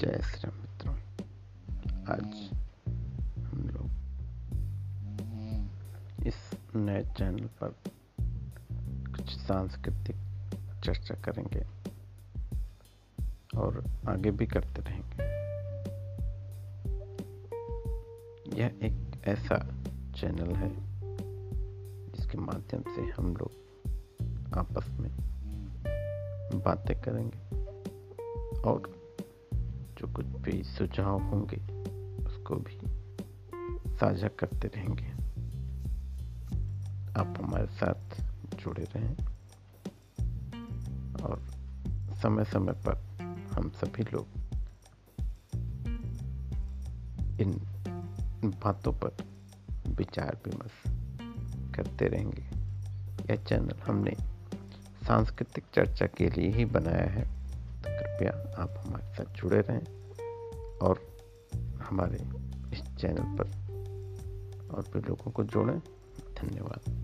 जय श्री मित्रों। आज हम लोग इस नए चैनल पर कुछ सांस्कृतिक चर्चा करेंगे और आगे भी करते रहेंगे। यह एक ऐसा चैनल है जिसके माध्यम से हम लोग आपस में बातें करेंगे और जो कुछ भी सुझाव होंगे, उसको भी साझा करते रहेंगे। आप हमारे साथ जुड़े रहें और समय समय पर हम सभी लोग इन बातों पर विचार विमर्श करते रहेंगे। यह चैनल हमने सांस्कृतिक चर्चा के लिए ही बनाया है। कृपया आप हमारे साथ जुड़े रहें और हमारे इस चैनल पर और भी लोगों को जोड़ें। धन्यवाद।